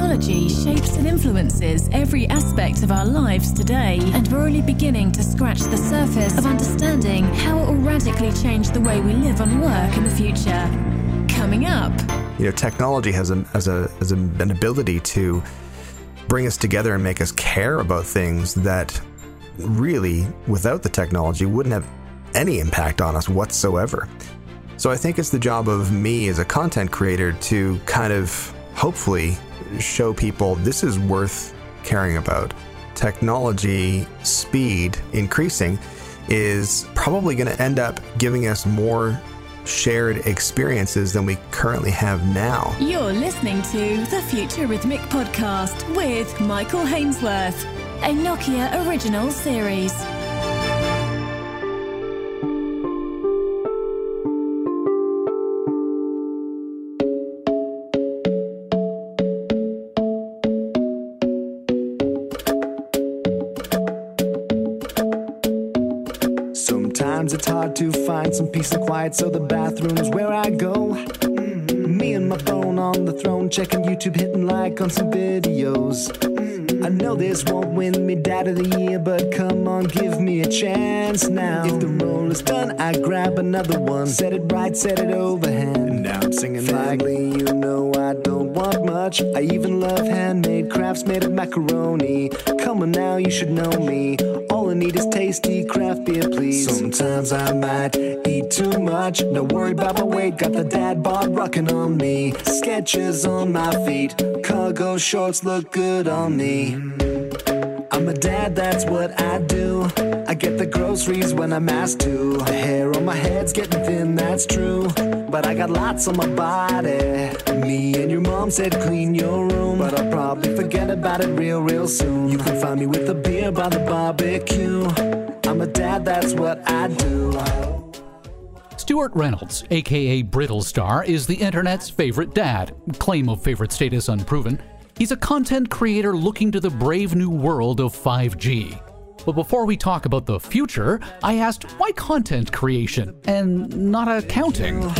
Technology shapes and influences every aspect of our lives today, and we're only beginning to scratch the surface of understanding how it will radically change the way we live and work in the future. Coming up. You know, technology has, a, has, a, has an ability to bring us together and make us care about things that really, without the technology, wouldn't have any impact on us whatsoever. So I think it's the job of me as a content creator to kind of hopefully show people this is worth caring about. Technology speed increasing is probably going to end up giving us more shared experiences than we currently have now. You're listening to the Futurithmic Podcast with Michael Hainsworth, a Nokia original series. Find some peace and quiet, so the bathroom is where I go. Mm-hmm. Me and my phone on the throne, checking YouTube, hitting like on some videos. Mm-hmm. I know this won't win me Dad of the Year, but come on, give me a chance now. If the roll is done, I grab another one. Set it right, set it overhand. And now I'm singing Family, like, you know I don't want much. I even love handmade crafts made of macaroni. Come on now, you should know me. I need is tasty craft beer, please. Sometimes I might eat too much. No worry about my weight. Got the dad bod rocking on me. Skechers on my feet. Cargo shorts look good on me. I'm a dad, that's what I do. I get the groceries when I'm asked to. The hair on my head's getting thin, that's true. But I got lots on my body. Me and your mom said clean your room. But I'll probably forget about it real, real soon. You can find me with a beer by the barbecue. I'm a dad, that's what I do. Stewart Reynolds, aka Brittlestar, is the internet's favorite dad. Claim of favorite status unproven. He's a content creator looking to the brave new world of 5G. But before we talk about the future, I asked why content creation and not accounting?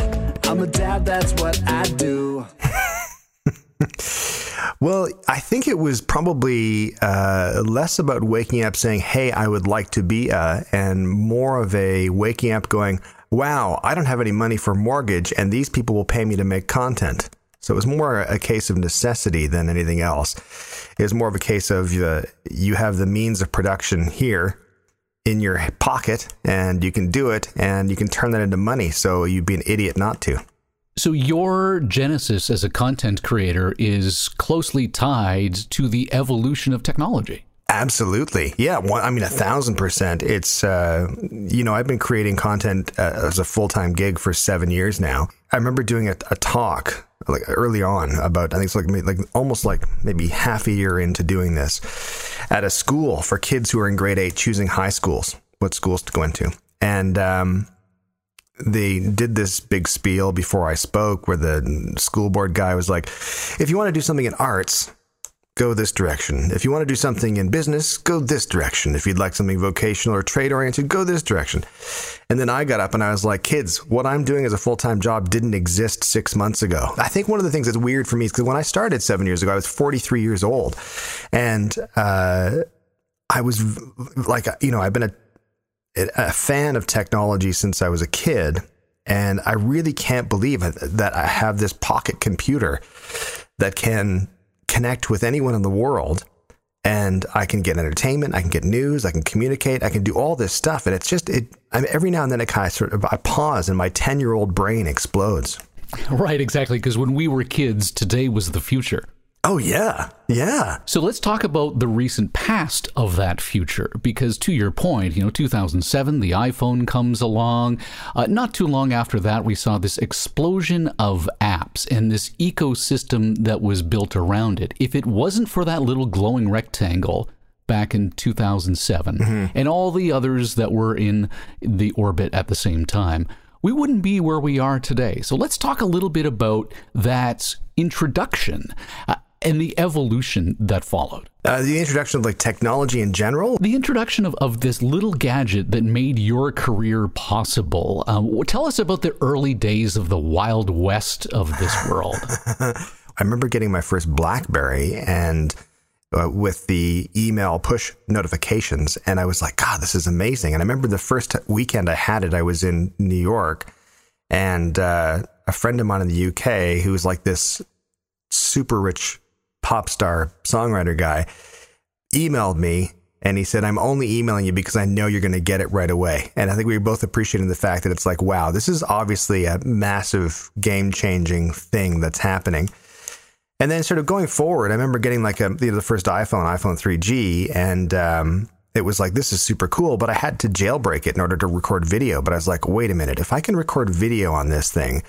I'm a dad, that's what I do. well, I think it was probably uh, less about waking up saying, hey, I would like to be a, and more of a waking up going, wow, I don't have any money for mortgage, and these people will pay me to make content. So it was more a case of necessity than anything else. It was more of a case of uh, you have the means of production here in your pocket and you can do it and you can turn that into money. So you'd be an idiot not to. So your genesis as a content creator is closely tied to the evolution of technology. Absolutely. Yeah. One, I mean, a thousand percent. It's, uh, you know, I've been creating content uh, as a full time gig for seven years now. I remember doing a, a, talk like early on about, I think it's like, like almost like maybe half a year into doing this at a school for kids who are in grade eight choosing high schools, what schools to go into. And, um, they did this big spiel before I spoke where the school board guy was like, if you want to do something in arts, go this direction. If you want to do something in business, go this direction. If you'd like something vocational or trade oriented, go this direction. And then I got up and I was like, kids, what I'm doing as a full time job didn't exist six months ago. I think one of the things that's weird for me is because when I started seven years ago, I was 43 years old. And uh, I was like, you know, I've been a, a fan of technology since I was a kid. And I really can't believe that I have this pocket computer that can connect with anyone in the world and I can get entertainment, I can get news, I can communicate, I can do all this stuff. And it's just, it, I mean, every now and then it kind of sort of, I pause and my 10 year old brain explodes. Right, exactly. Because when we were kids, today was the future. Oh, yeah. Yeah. So let's talk about the recent past of that future. Because to your point, you know, 2007, the iPhone comes along. Uh, not too long after that, we saw this explosion of apps and this ecosystem that was built around it. If it wasn't for that little glowing rectangle, back in 2007 mm-hmm. and all the others that were in the orbit at the same time, we wouldn't be where we are today. So let's talk a little bit about that introduction. Uh, and the evolution that followed. Uh, the introduction of like technology in general. The introduction of, of this little gadget that made your career possible. Um, tell us about the early days of the wild west of this world. I remember getting my first Blackberry and uh, with the email push notifications. And I was like, God, this is amazing. And I remember the first weekend I had it, I was in New York and uh, a friend of mine in the UK who was like this super rich pop star songwriter guy emailed me and he said, I'm only emailing you because I know you're going to get it right away. And I think we were both appreciating the fact that it's like, wow, this is obviously a massive game changing thing that's happening. And then sort of going forward, I remember getting like a, the first iPhone, iPhone 3G, and um, it was like, this is super cool, but I had to jailbreak it in order to record video. But I was like, wait a minute, if I can record video on this thing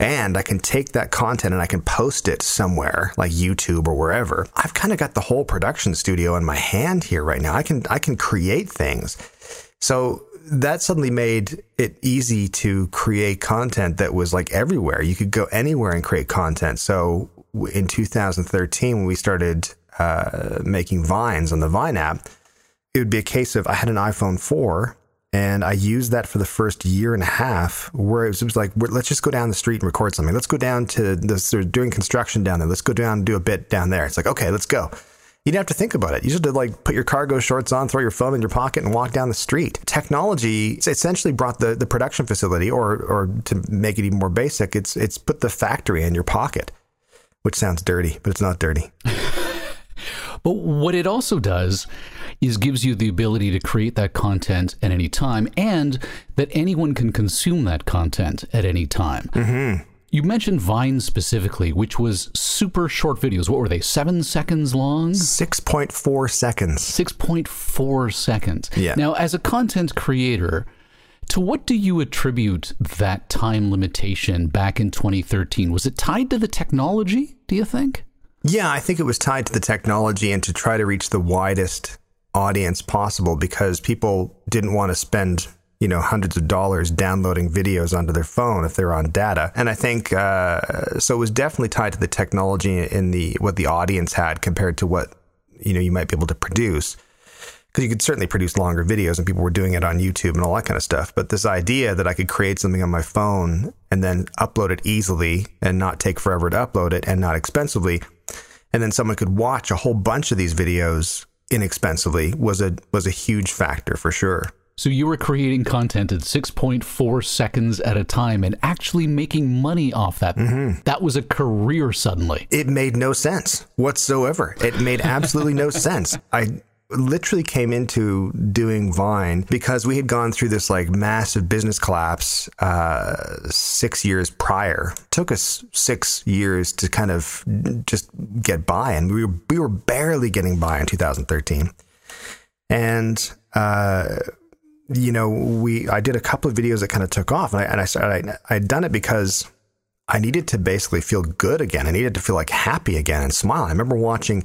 and I can take that content and I can post it somewhere like YouTube or wherever, I've kind of got the whole production studio in my hand here right now. I can, I can create things. So that suddenly made it easy to create content that was like everywhere. You could go anywhere and create content. So in 2013, when we started uh, making vines on the Vine app, it would be a case of I had an iPhone 4 and I used that for the first year and a half where it was, it was like, let's just go down the street and record something. Let's go down to this, they're doing construction down there. Let's go down and do a bit down there. It's like, okay, let's go. You didn't have to think about it. You just had to like put your cargo shorts on, throw your phone in your pocket, and walk down the street. Technology essentially brought the, the production facility, or or to make it even more basic, it's it's put the factory in your pocket, which sounds dirty, but it's not dirty. but what it also does is gives you the ability to create that content at any time and that anyone can consume that content at any time. Mm-hmm. You mentioned Vine specifically, which was super short videos. What were they? Seven seconds long? 6.4 seconds. 6.4 seconds. Yeah. Now, as a content creator, to what do you attribute that time limitation back in 2013? Was it tied to the technology, do you think? Yeah, I think it was tied to the technology and to try to reach the widest audience possible because people didn't want to spend you know hundreds of dollars downloading videos onto their phone if they're on data. And i think uh, so it was definitely tied to the technology in the what the audience had compared to what you know you might be able to produce. Because you could certainly produce longer videos and people were doing it on youtube and all that kind of stuff. But this idea that i could create something on my phone and then upload it easily and not take forever to upload it and not expensively and then someone could watch a whole bunch of these videos inexpensively was a was a huge factor for sure. So you were creating content at 6.4 seconds at a time and actually making money off that. Mm-hmm. That was a career suddenly. It made no sense whatsoever. It made absolutely no sense. I literally came into doing Vine because we had gone through this like massive business collapse uh, six years prior. It took us six years to kind of just get by, and we were we were barely getting by in 2013. And uh, you know, we I did a couple of videos that kind of took off, and I and I started I I'd done it because. I needed to basically feel good again. I needed to feel like happy again and smile. I remember watching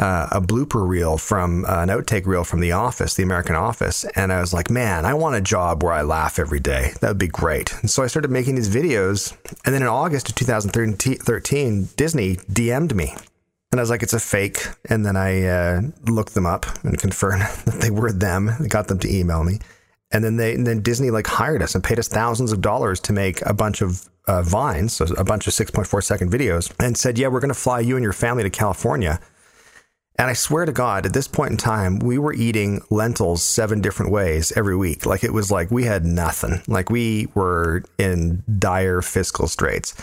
uh, a blooper reel from uh, an outtake reel from The Office, The American Office, and I was like, man, I want a job where I laugh every day. That would be great. And so I started making these videos, and then in August of 2013, Disney DM'd me. And I was like, it's a fake. And then I uh, looked them up and confirmed that they were them. I got them to email me. And then they, and then Disney like hired us and paid us thousands of dollars to make a bunch of uh, vines, so a bunch of 6.4 second videos, and said, yeah, we're going to fly you and your family to California and I swear to God, at this point in time, we were eating lentils seven different ways every week. Like it was like we had nothing. Like we were in dire fiscal straits.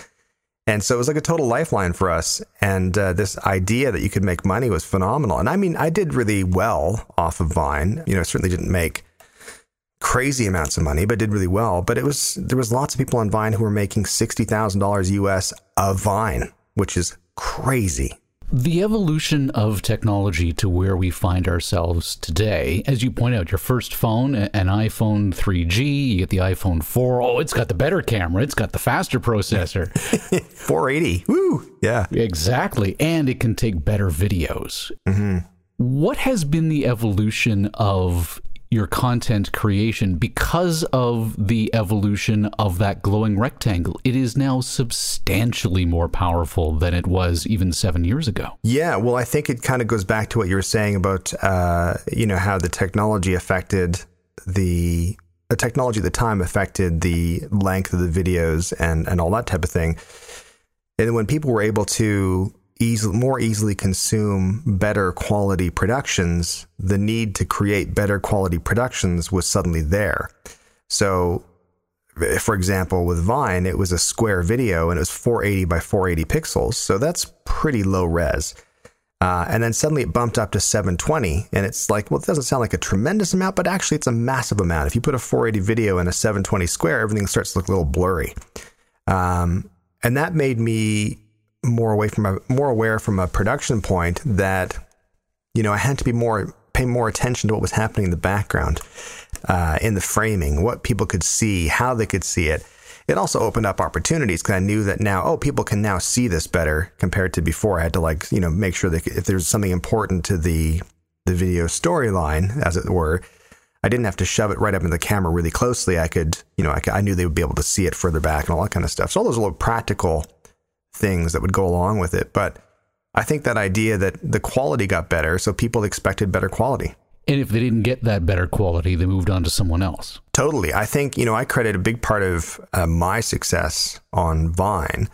And so it was like a total lifeline for us. And uh, this idea that you could make money was phenomenal. And I mean, I did really well off of Vine. You know, I certainly didn't make crazy amounts of money, but did really well. But it was there was lots of people on Vine who were making sixty thousand dollars US a Vine, which is crazy. The evolution of technology to where we find ourselves today, as you point out, your first phone, an iPhone 3G, you get the iPhone 4. Oh, it's got the better camera, it's got the faster processor. 480. Woo! Yeah. Exactly. And it can take better videos. Mm-hmm. What has been the evolution of your content creation because of the evolution of that glowing rectangle. It is now substantially more powerful than it was even seven years ago. Yeah, well, I think it kind of goes back to what you were saying about, uh, you know, how the technology affected the the technology at the time affected the length of the videos and and all that type of thing. And when people were able to easily, more easily consume better quality productions, the need to create better quality productions was suddenly there. So, for example, with Vine, it was a square video and it was 480 by 480 pixels. So that's pretty low res. Uh, and then suddenly it bumped up to 720. And it's like, well, it doesn't sound like a tremendous amount, but actually it's a massive amount. If you put a 480 video in a 720 square, everything starts to look a little blurry. Um, and that made me more away from a more aware from a production point that you know I had to be more pay more attention to what was happening in the background, uh, in the framing, what people could see, how they could see it. It also opened up opportunities because I knew that now, oh, people can now see this better compared to before. I had to like you know make sure that if there's something important to the the video storyline, as it were, I didn't have to shove it right up in the camera really closely. I could, you know, I, I knew they would be able to see it further back and all that kind of stuff. So all those little practical things that would go along with it. But I think that idea that the quality got better, so people expected better quality. And if they didn't get that better quality, they moved on to someone else. Totally. I think, you know, I credit a big part of uh, my success on Vine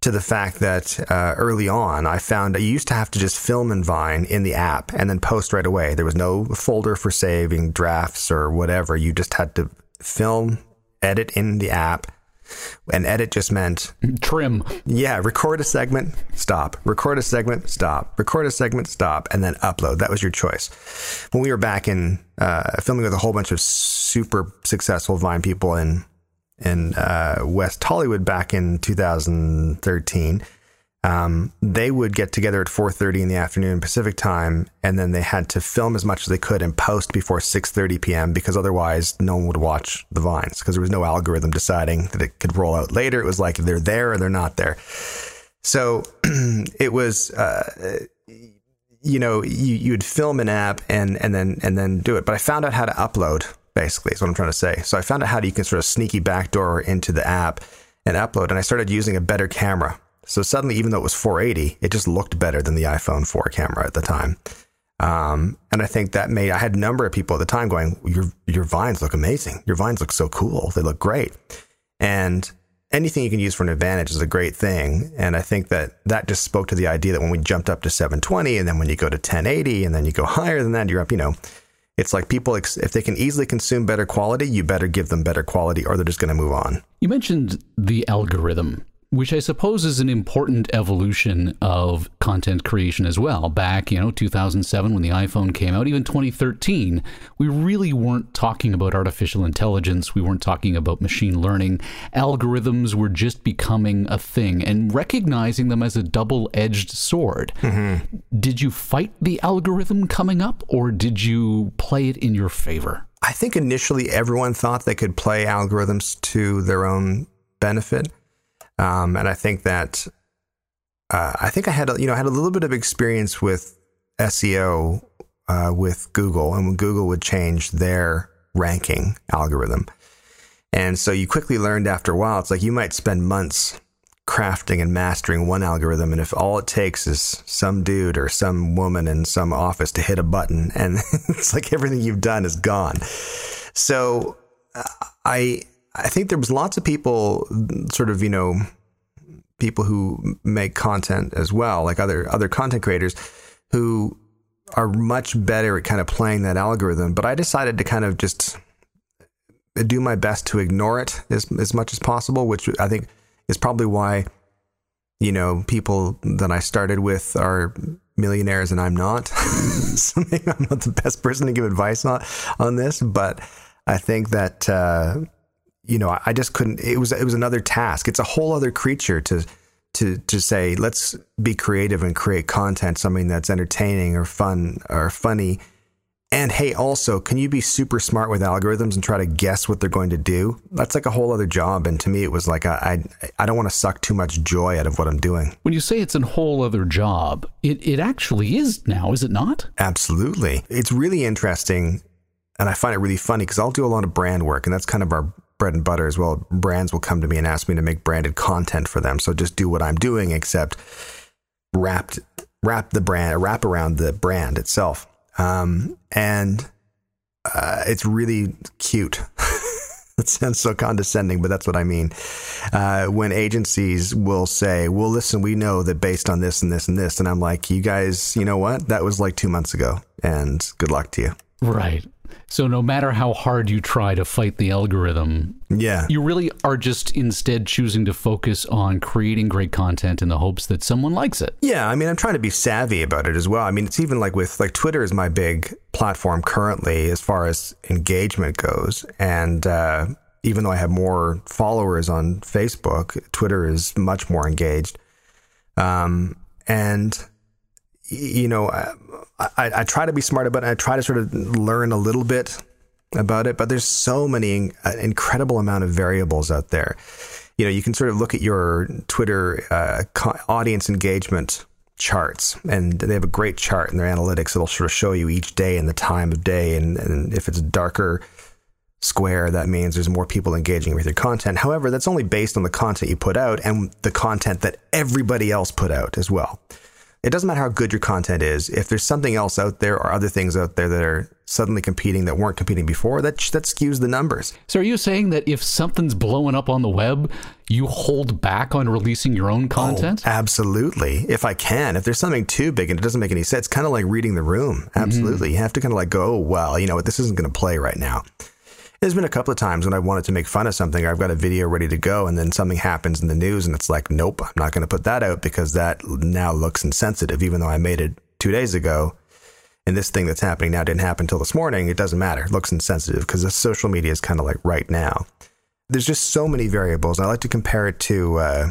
to the fact that uh, early on, I found I used to have to just film in Vine in the app and then post right away. There was no folder for saving drafts or whatever. You just had to film, edit in the app, and edit just meant trim. Yeah, record a segment, stop. Record a segment, stop. Record a segment, stop, and then upload. That was your choice. When we were back in uh, filming with a whole bunch of super successful Vine people in in uh, West Hollywood back in 2013 um, they would get together at 4.30 in the afternoon pacific time and then they had to film as much as they could and post before 6.30 p.m because otherwise no one would watch the vines because there was no algorithm deciding that it could roll out later. It was like they're there or they're not there. So it was uh, you know you, you would film an app and, and then and then do it. But i found out how to upload basically is what i'm trying to say. So i found out how you can sort of sneaky backdoor into the app and upload and i started using a better camera so suddenly, even though it was 480, it just looked better than the iPhone 4 camera at the time. Um, and I think that made I had a number of people at the time going, "Your your vines look amazing. Your vines look so cool. They look great." And anything you can use for an advantage is a great thing. And I think that that just spoke to the idea that when we jumped up to 720, and then when you go to 1080, and then you go higher than that, you're up. You know, it's like people if they can easily consume better quality, you better give them better quality, or they're just going to move on. You mentioned the algorithm which I suppose is an important evolution of content creation as well. Back, you know, 2007 when the iPhone came out, even 2013, we really weren't talking about artificial intelligence. We weren't talking about machine learning. Algorithms were just becoming a thing and recognizing them as a double edged sword. Mm-hmm. Did you fight the algorithm coming up or did you play it in your favor? I think initially everyone thought they could play algorithms to their own benefit. Um, and I think that uh, I think I had a, you know I had a little bit of experience with SEO uh, with Google, and when Google would change their ranking algorithm, and so you quickly learned after a while, it's like you might spend months crafting and mastering one algorithm, and if all it takes is some dude or some woman in some office to hit a button, and it's like everything you've done is gone. So uh, I I think there was lots of people, sort of, you know, people who make content as well, like other other content creators, who are much better at kind of playing that algorithm. But I decided to kind of just do my best to ignore it as as much as possible, which I think is probably why, you know, people that I started with are millionaires and I'm not. so maybe I'm not the best person to give advice on on this, but I think that. Uh, you know, I just couldn't. It was it was another task. It's a whole other creature to to to say let's be creative and create content, something that's entertaining or fun or funny. And hey, also, can you be super smart with algorithms and try to guess what they're going to do? That's like a whole other job. And to me, it was like I I, I don't want to suck too much joy out of what I'm doing. When you say it's a whole other job, it it actually is now, is it not? Absolutely. It's really interesting, and I find it really funny because I'll do a lot of brand work, and that's kind of our bread and butter as well. Brands will come to me and ask me to make branded content for them. So just do what I'm doing, except wrapped wrap the brand, wrap around the brand itself. Um, and uh, it's really cute. That sounds so condescending, but that's what I mean. Uh, when agencies will say, well, listen, we know that based on this and this and this. And I'm like, you guys, you know what? That was like two months ago. And good luck to you. Right. So no matter how hard you try to fight the algorithm, Yeah. you really are just instead choosing to focus on creating great content in the hopes that someone likes it. Yeah, I mean, I'm trying to be savvy about it as well. I mean, it's even like with like Twitter is my big platform currently as far as engagement goes, and uh, even though I have more followers on Facebook, Twitter is much more engaged. Um, and you know, I, I, try to be smart about it. I try to sort of learn a little bit about it, but there's so many uh, incredible amount of variables out there. You know, you can sort of look at your Twitter uh, audience engagement charts, and they have a great chart in their analytics. It'll sort of show you each day and the time of day, and, and if it's darker square, that means there's more people engaging with your content. However, that's only based on the content you put out and the content that everybody else put out as well. It doesn't matter how good your content is. If there's something else out there or other things out there that are suddenly competing that weren't competing before, that that skews the numbers. So are you saying that if something's blowing up on the web, you hold back on releasing your own oh, content? Oh, absolutely. If I can, if there's something too big and it doesn't make any sense, it's kind of like reading the room. Absolutely. Mm-hmm. You have to kind of like go, oh, well, you know what, this isn't going to play right now. There's been a couple of times when I wanted to make fun of something, or I've got a video ready to go, and then something happens in the news, and it's like, nope, I'm not going to put that out because that now looks insensitive, even though I made it two days ago. And this thing that's happening now didn't happen until this morning. It doesn't matter. It looks insensitive because the social media is kind of like right now. There's just so many variables. I like to compare it to uh,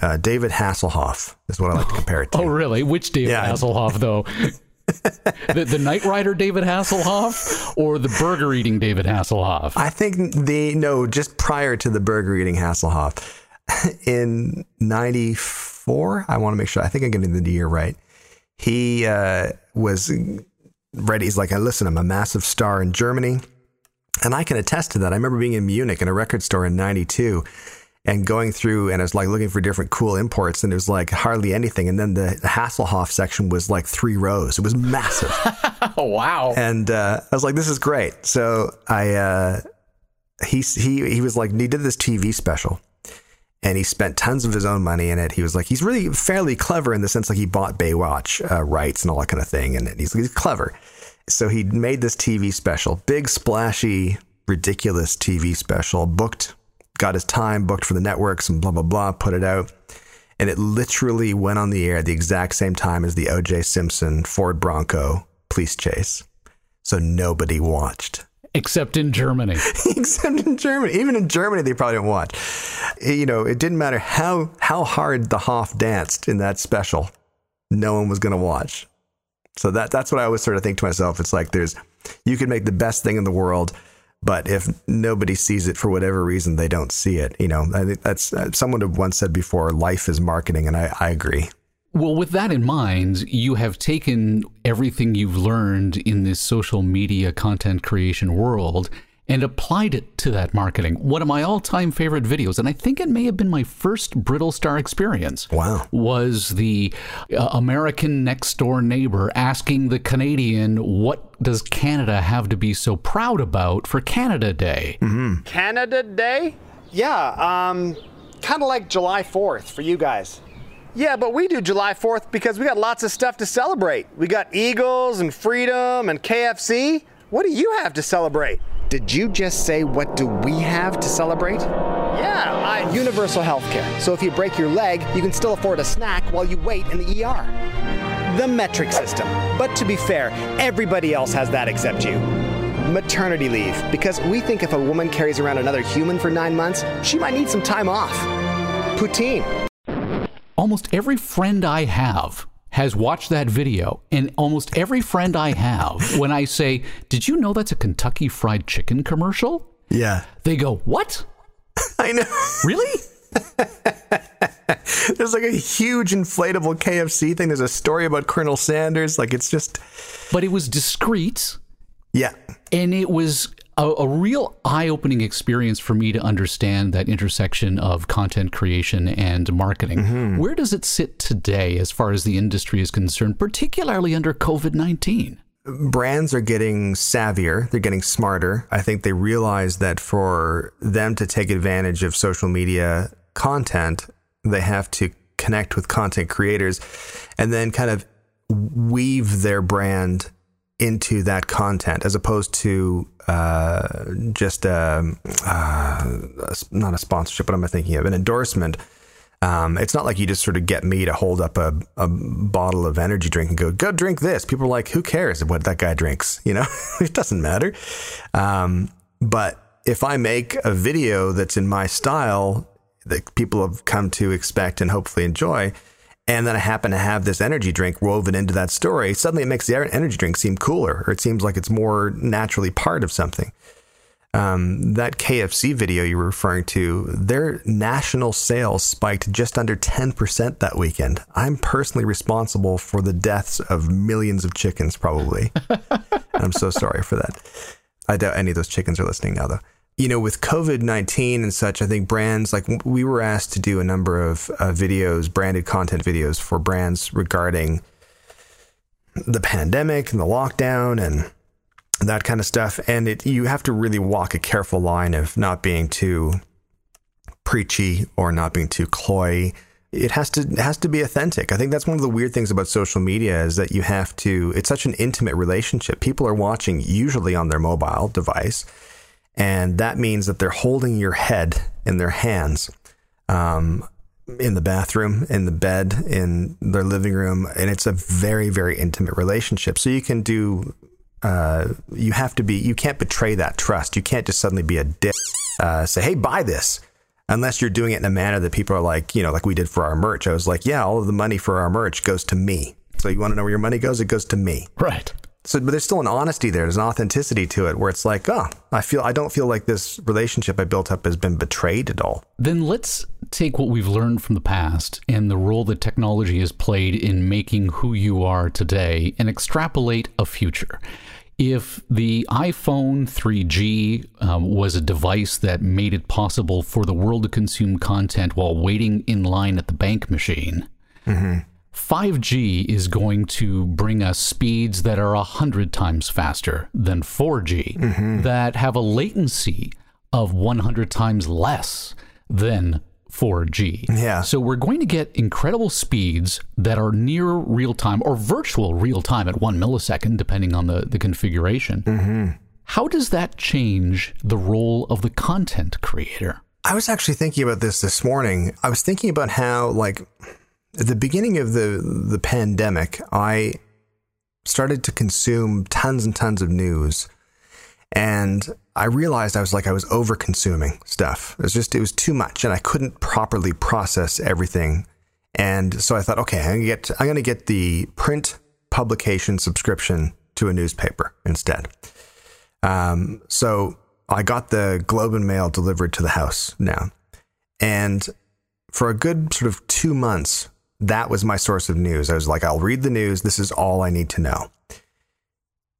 uh, David Hasselhoff, is what I like to compare it to. Oh, really? Which David Yeah. Hasselhoff, though? the, the Knight Rider David Hasselhoff or the burger eating David Hasselhoff? I think the no, just prior to the burger eating Hasselhoff in '94. I want to make sure. I think I'm getting the year right. He uh, was ready. He's like, listen, I'm a massive star in Germany, and I can attest to that. I remember being in Munich in a record store in '92. And going through, and I was like looking for different cool imports, and there was like hardly anything. And then the, Hasselhoff section was like three rows. It was massive. Oh, wow. and uh, I was like, "This is great." So I, uh, he he he was like, he did this TV special, and he spent tons of his own money in it. He was like, he's really fairly clever in the sense like he bought Baywatch uh, rights and all that kind of thing, and he's, he's clever. So he made this TV special, big splashy, ridiculous TV special, booked, got his time booked for the networks and blah blah blah, put it out. And it literally went on the air at the exact same time as the O.J. Simpson Ford Bronco police chase. So nobody watched. Except in Germany. Except in Germany. Even in Germany, they probably didn't watch. You know, it didn't matter how, how hard the Hoff danced in that special. No one was going to watch. So that that's what I always sort of think to myself. It's like there's, you can make the best thing in the world, but if nobody sees it for whatever reason, they don't see it. You know, I think that's uh, someone once said before, life is marketing, and I, I agree. Well, with that in mind, you have taken everything you've learned in this social media content creation world and applied it to that marketing. One of my all-time favorite videos, and I think it may have been my first Brittlestar experience. Wow. Was the uh, American next door neighbor asking the Canadian, "What does Canada have to be so proud about for Canada Day?" Canada Day? Yeah, um, kind of like July 4th for you guys. Yeah, but we do July 4th because we got lots of stuff to celebrate. We got Eagles and freedom and KFC. What do you have to celebrate? Did you just say what do we have to celebrate? Yeah, I. Universal healthcare. So if you break your leg, you can still afford a snack while you wait in the ER. The metric system. But to be fair, everybody else has that except you. Maternity leave. Because we think if a woman carries around another human for nine months, she might need some time off. Poutine. almost every friend I have has watched that video, and almost every friend I have, when I say, Did you know that's a Kentucky Fried Chicken commercial? Yeah. They go, What? I know. Really? There's like a huge inflatable KFC thing. There's a story about Colonel Sanders. Like it's just, But it was discreet, yeah. and it was a, a real eye opening experience for me to understand that intersection of content creation and marketing. Mm-hmm. Where does it sit today as far as the industry is concerned, particularly under COVID 19? brands are getting savvier, they're getting smarter. I think they realize that for them to take advantage of social media content, they have to connect with content creators and then kind of weave their brand into that content as opposed to uh, just a, uh, not a sponsorship, but I'm thinking of? An endorsement. Um, it's not like you just sort of get me to hold up a, a bottle of energy drink and go, go drink this. People are like, who cares what that guy drinks? You know, it doesn't matter. Um, but if I make a video that's in my style that people have come to expect and hopefully enjoy, and then I happen to have this energy drink woven into that story, suddenly it makes the energy drink seem cooler, or it seems like it's more naturally part of something. Um, that KFC video you were referring to, their national sales spiked just under 10% that weekend. I'm personally responsible for the deaths of millions of chickens, probably. I'm so sorry for that. I doubt any of those chickens are listening now, though you know, with COVID 19 and such, I think brands like we were asked to do a number of uh, videos, branded content videos for brands regarding the pandemic and the lockdown and that kind of stuff. And it, you have to really walk a careful line of not being too preachy or not being too cloy. It has to it has to be authentic. I think that's one of the weird things about social media is that you have to. It's such an intimate relationship. People are watching usually on their mobile device and that means that they're holding your head in their hands um, in the bathroom, in the bed, in their living room. And it's a very, very intimate relationship. So you can do, uh, you have to be, you can't betray that trust. You can't just suddenly be a dick, uh, say, hey, buy this. Unless you're doing it in a manner that people are like, you know, like we did for our merch. I was like, yeah, all of the money for our merch goes to me. So you want to know where your money goes? It goes to me. Right. So, but there's still an honesty there. There's an authenticity to it where it's like, oh, I feel, I don't feel like this relationship I built up has been betrayed at all. Then let's take what we've learned from the past and the role that technology has played in making who you are today and extrapolate a future. If the iPhone 3G um, was a device that made it possible for the world to consume content while waiting in line at the bank machine, mm-hmm 5G is going to bring us speeds that are 100 times faster than 4G, mm-hmm. that have a latency of 100 times less than 4G. Yeah. So we're going to get incredible speeds that are near real time or virtual real time at one millisecond, depending on the, the configuration. Mm-hmm. How does that change the role of the content creator? I was actually thinking about this this morning. I was thinking about how, like, at the beginning of the the pandemic, I started to consume tons and tons of news. And I realized I was like I was over consuming stuff. It was just it was too much and I couldn't properly process everything. And so I thought, okay, I'm gonna get I'm gonna get the print publication subscription to a newspaper instead. Um, so I got the Globe and Mail delivered to the house now. And for a good sort of two months, that was my source of news. I was like, I'll read the news. This is all I need to know.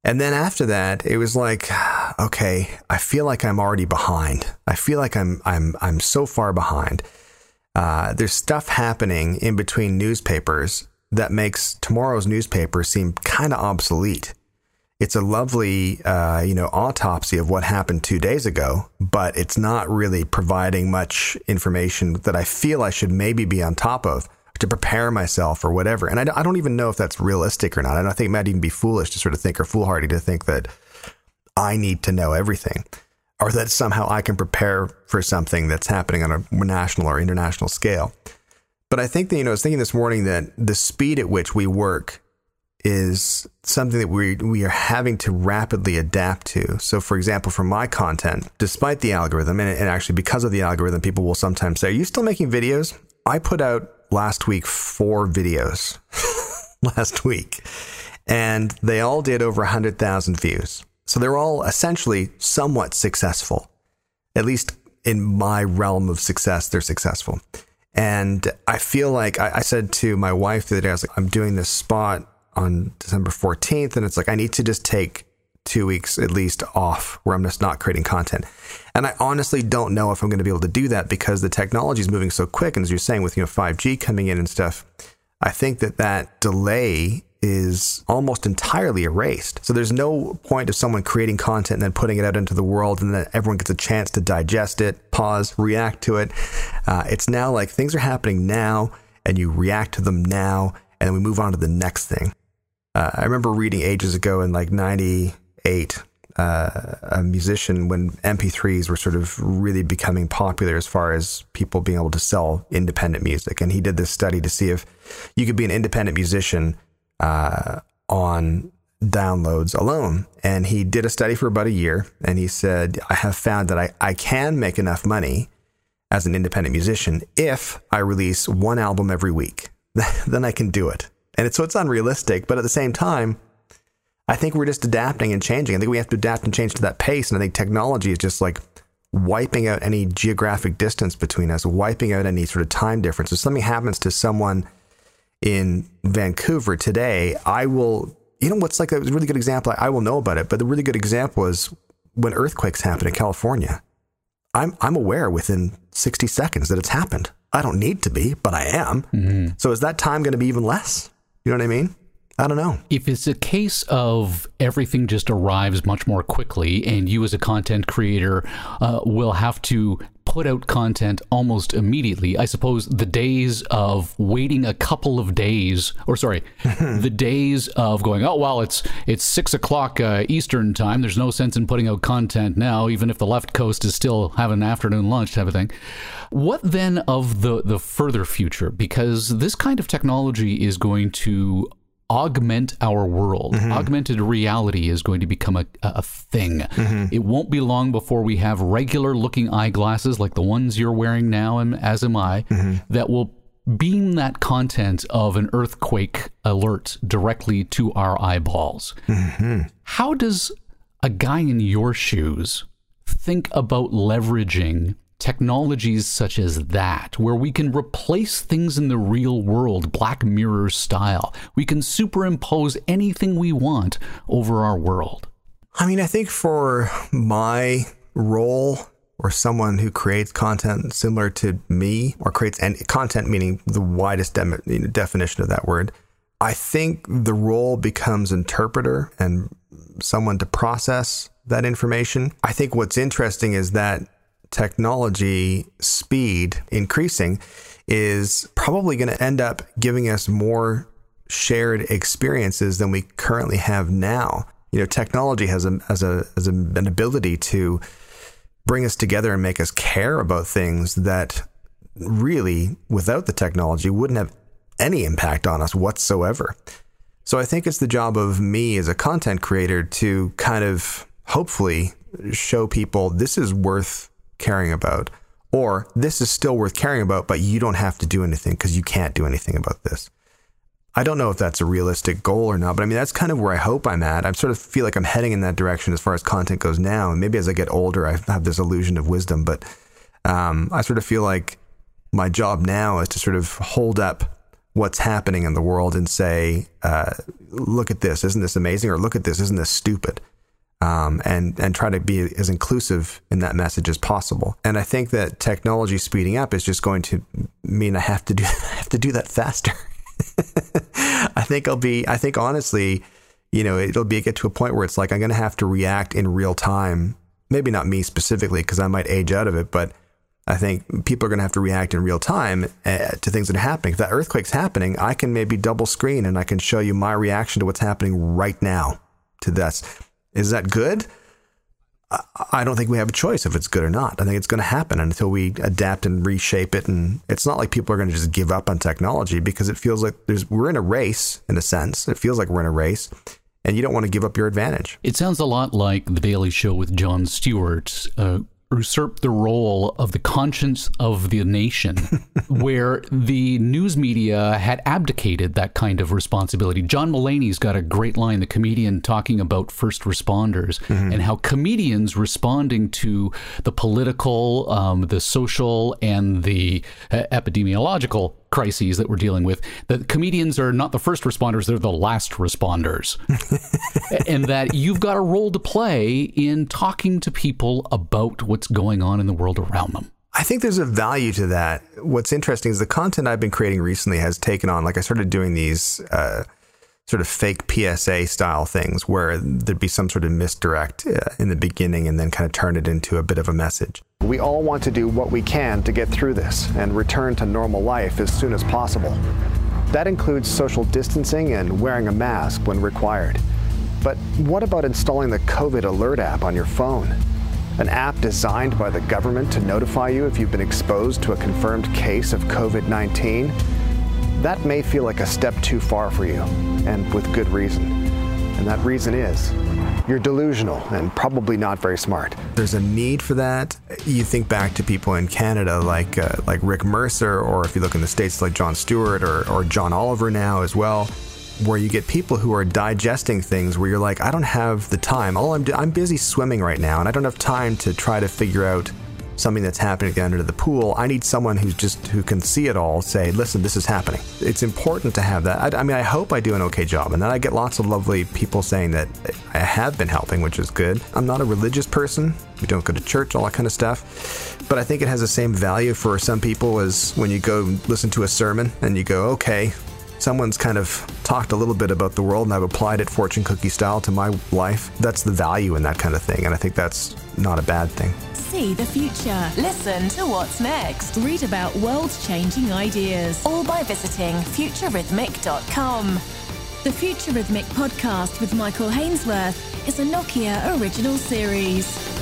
And then after that, it was like, okay, I feel like I'm already behind. I feel like I'm I'm I'm so far behind. Uh, there's stuff happening in between newspapers that makes tomorrow's newspaper seem kind of obsolete. It's a lovely, uh, you know, autopsy of what happened two days ago, but it's not really providing much information that I feel I should maybe be on top of to prepare myself or whatever. And I, I don't even know if that's realistic or not. And I think it might even be foolish to sort of think or foolhardy to think that I need to know everything or that somehow I can prepare for something that's happening on a national or international scale. But I think that, you know, I was thinking this morning that the speed at which we work is something that we we are having to rapidly adapt to. So, for example, for my content, despite the algorithm, and, and actually because of the algorithm, people will sometimes say, "Are you still making videos?" I put out last week four videos last week, and they all did over 100,000 views. So they're all essentially somewhat successful. At least in my realm of success, they're successful. And I feel like I, I said to my wife the other day, I was like, I'm doing this spot on December 14th, and it's like, I need to just take two weeks at least off where I'm just not creating content. And I honestly don't know if I'm going to be able to do that because the technology is moving so quick. And as you're saying, with you know 5G coming in and stuff, I think that that delay is almost entirely erased. So there's no point of someone creating content and then putting it out into the world and then everyone gets a chance to digest it, pause, react to it. Uh, it's now like things are happening now and you react to them now and then we move on to the next thing. Uh, I remember reading ages ago in like 98 uh, a musician when MP3s were sort of really becoming popular as far as people being able to sell independent music. And he did this study to see if you could be an independent musician uh, on downloads alone. And he did a study for about a year. And he said, I have found that I, I can make enough money as an independent musician if I release one album every week. then I can do it. And it's, so it's unrealistic. But at the same time, I think we're just adapting and changing. I think we have to adapt and change to that pace. And I think technology is just like wiping out any geographic distance between us, wiping out any sort of time difference. If something happens to someone in Vancouver today, I will, you know, what's like a really good example? I will know about it, but the really good example is when earthquakes happen in California. I'm, I'm aware within 60 seconds that it's happened. I don't need to be, but I am. Mm-hmm. So is that time going to be even less? You know what I mean? I don't know. If it's a case of everything just arrives much more quickly, and you as a content creator uh, will have to put out content almost immediately, I suppose the days of waiting a couple of days, or sorry, the days of going, oh well, it's it's six o'clock uh, Eastern time. There's no sense in putting out content now, even if the left coast is still having afternoon lunch type of thing. What then of the the further future? Because this kind of technology is going to augment our world. Mm-hmm. Augmented reality is going to become a, a thing. Mm-hmm. It won't be long before we have regular looking eyeglasses like the ones you're wearing now, and as am I, mm-hmm. that will beam that content of an earthquake alert directly to our eyeballs. Mm-hmm. How does a guy in your shoes think about leveraging technologies such as that, where we can replace things in the real world, Black Mirror style. We can superimpose anything we want over our world. I mean, I think for my role or someone who creates content similar to me or creates and content meaning the widest de- definition of that word i think the role becomes interpreter and someone to process that information i think what's interesting is that technology speed increasing is probably going to end up giving us more shared experiences than we currently have now. You know, technology has a has a has an ability to bring us together and make us care about things that really, without the technology, wouldn't have any impact on us whatsoever. So I think it's the job of me as a content creator to kind of hopefully show people this is worth caring about, or this is still worth caring about, but you don't have to do anything because you can't do anything about this. I don't know if that's a realistic goal or not, but I mean, that's kind of where I hope I'm at. I sort of feel like I'm heading in that direction as far as content goes now. And maybe as I get older, I have this illusion of wisdom, but um, I sort of feel like my job now is to sort of hold up what's happening in the world and say, uh, look at this, isn't this amazing? Or look at this, isn't this stupid? Um, and and try to be as inclusive in that message as possible. And I think that technology speeding up is just going to mean I have to do I have to do that faster. I think I'll be. I think honestly, you know, it'll be get to a point where it's like I'm going to have to react in real time. Maybe not me specifically because I might age out of it, but I think people are going to have to react in real time uh, to things that are happening. If that earthquake's happening, I can maybe double screen and I can show you my reaction to what's happening right now to this. Is that good? I don't think we have a choice if it's good or not. I think it's going to happen until we adapt and reshape it. And it's not like people are going to just give up on technology because it feels like there's we're in a race in a sense. It feels like we're in a race, and you don't want to give up your advantage. It sounds a lot like the Daily Show with Jon Stewart. Uh, usurp the role of the conscience of the nation, where the news media had abdicated that kind of responsibility. John Mulaney's got a great line, the comedian talking about first responders mm-hmm. and how comedians responding to the political, um, the social, and the uh, epidemiological crises that we're dealing with, that comedians are not the first responders, they're the last responders. and that you've got a role to play in talking to people about what's going on in the world around them. I think there's a value to that. What's interesting is the content I've been creating recently has taken on, like I started doing these uh, sort of fake PSA style things where there'd be some sort of misdirect uh, in the beginning and then kind of turn it into a bit of a message. We all want to do what we can to get through this and return to normal life as soon as possible. That includes social distancing and wearing a mask when required. But what about installing the COVID Alert app on your phone? An app designed by the government to notify you if you've been exposed to a confirmed case of COVID 19? That may feel like a step too far for you, and with good reason. And that reason is you're delusional and probably not very smart. There's a need for that. You think back to people in Canada like uh, like Rick Mercer, or if you look in the states like Jon Stewart or, or John Oliver now as well, where you get people who are digesting things where you're like, I don't have the time. All I'm do- I'm busy swimming right now, and I don't have time to try to figure out something that's happening end of the pool. I need someone who's just who can see it all. Say, listen, this is happening. It's important to have that. I, I, mean, I hope I do an okay job, and then I get lots of lovely people saying that I have been helping, which is good. I'm not a religious person. We don't go to church, all that kind of stuff. But I think it has the same value for some people as when you go listen to a sermon and you go, okay, someone's kind of talked a little bit about the world and I've applied it fortune cookie style to my life. That's the value in that kind of thing. And I think that's not a bad thing. See the future. Listen to what's next. Read about world changing ideas. All by visiting futurithmic.com. The Futurithmic podcast with Michael Hainsworth is a Nokia original series.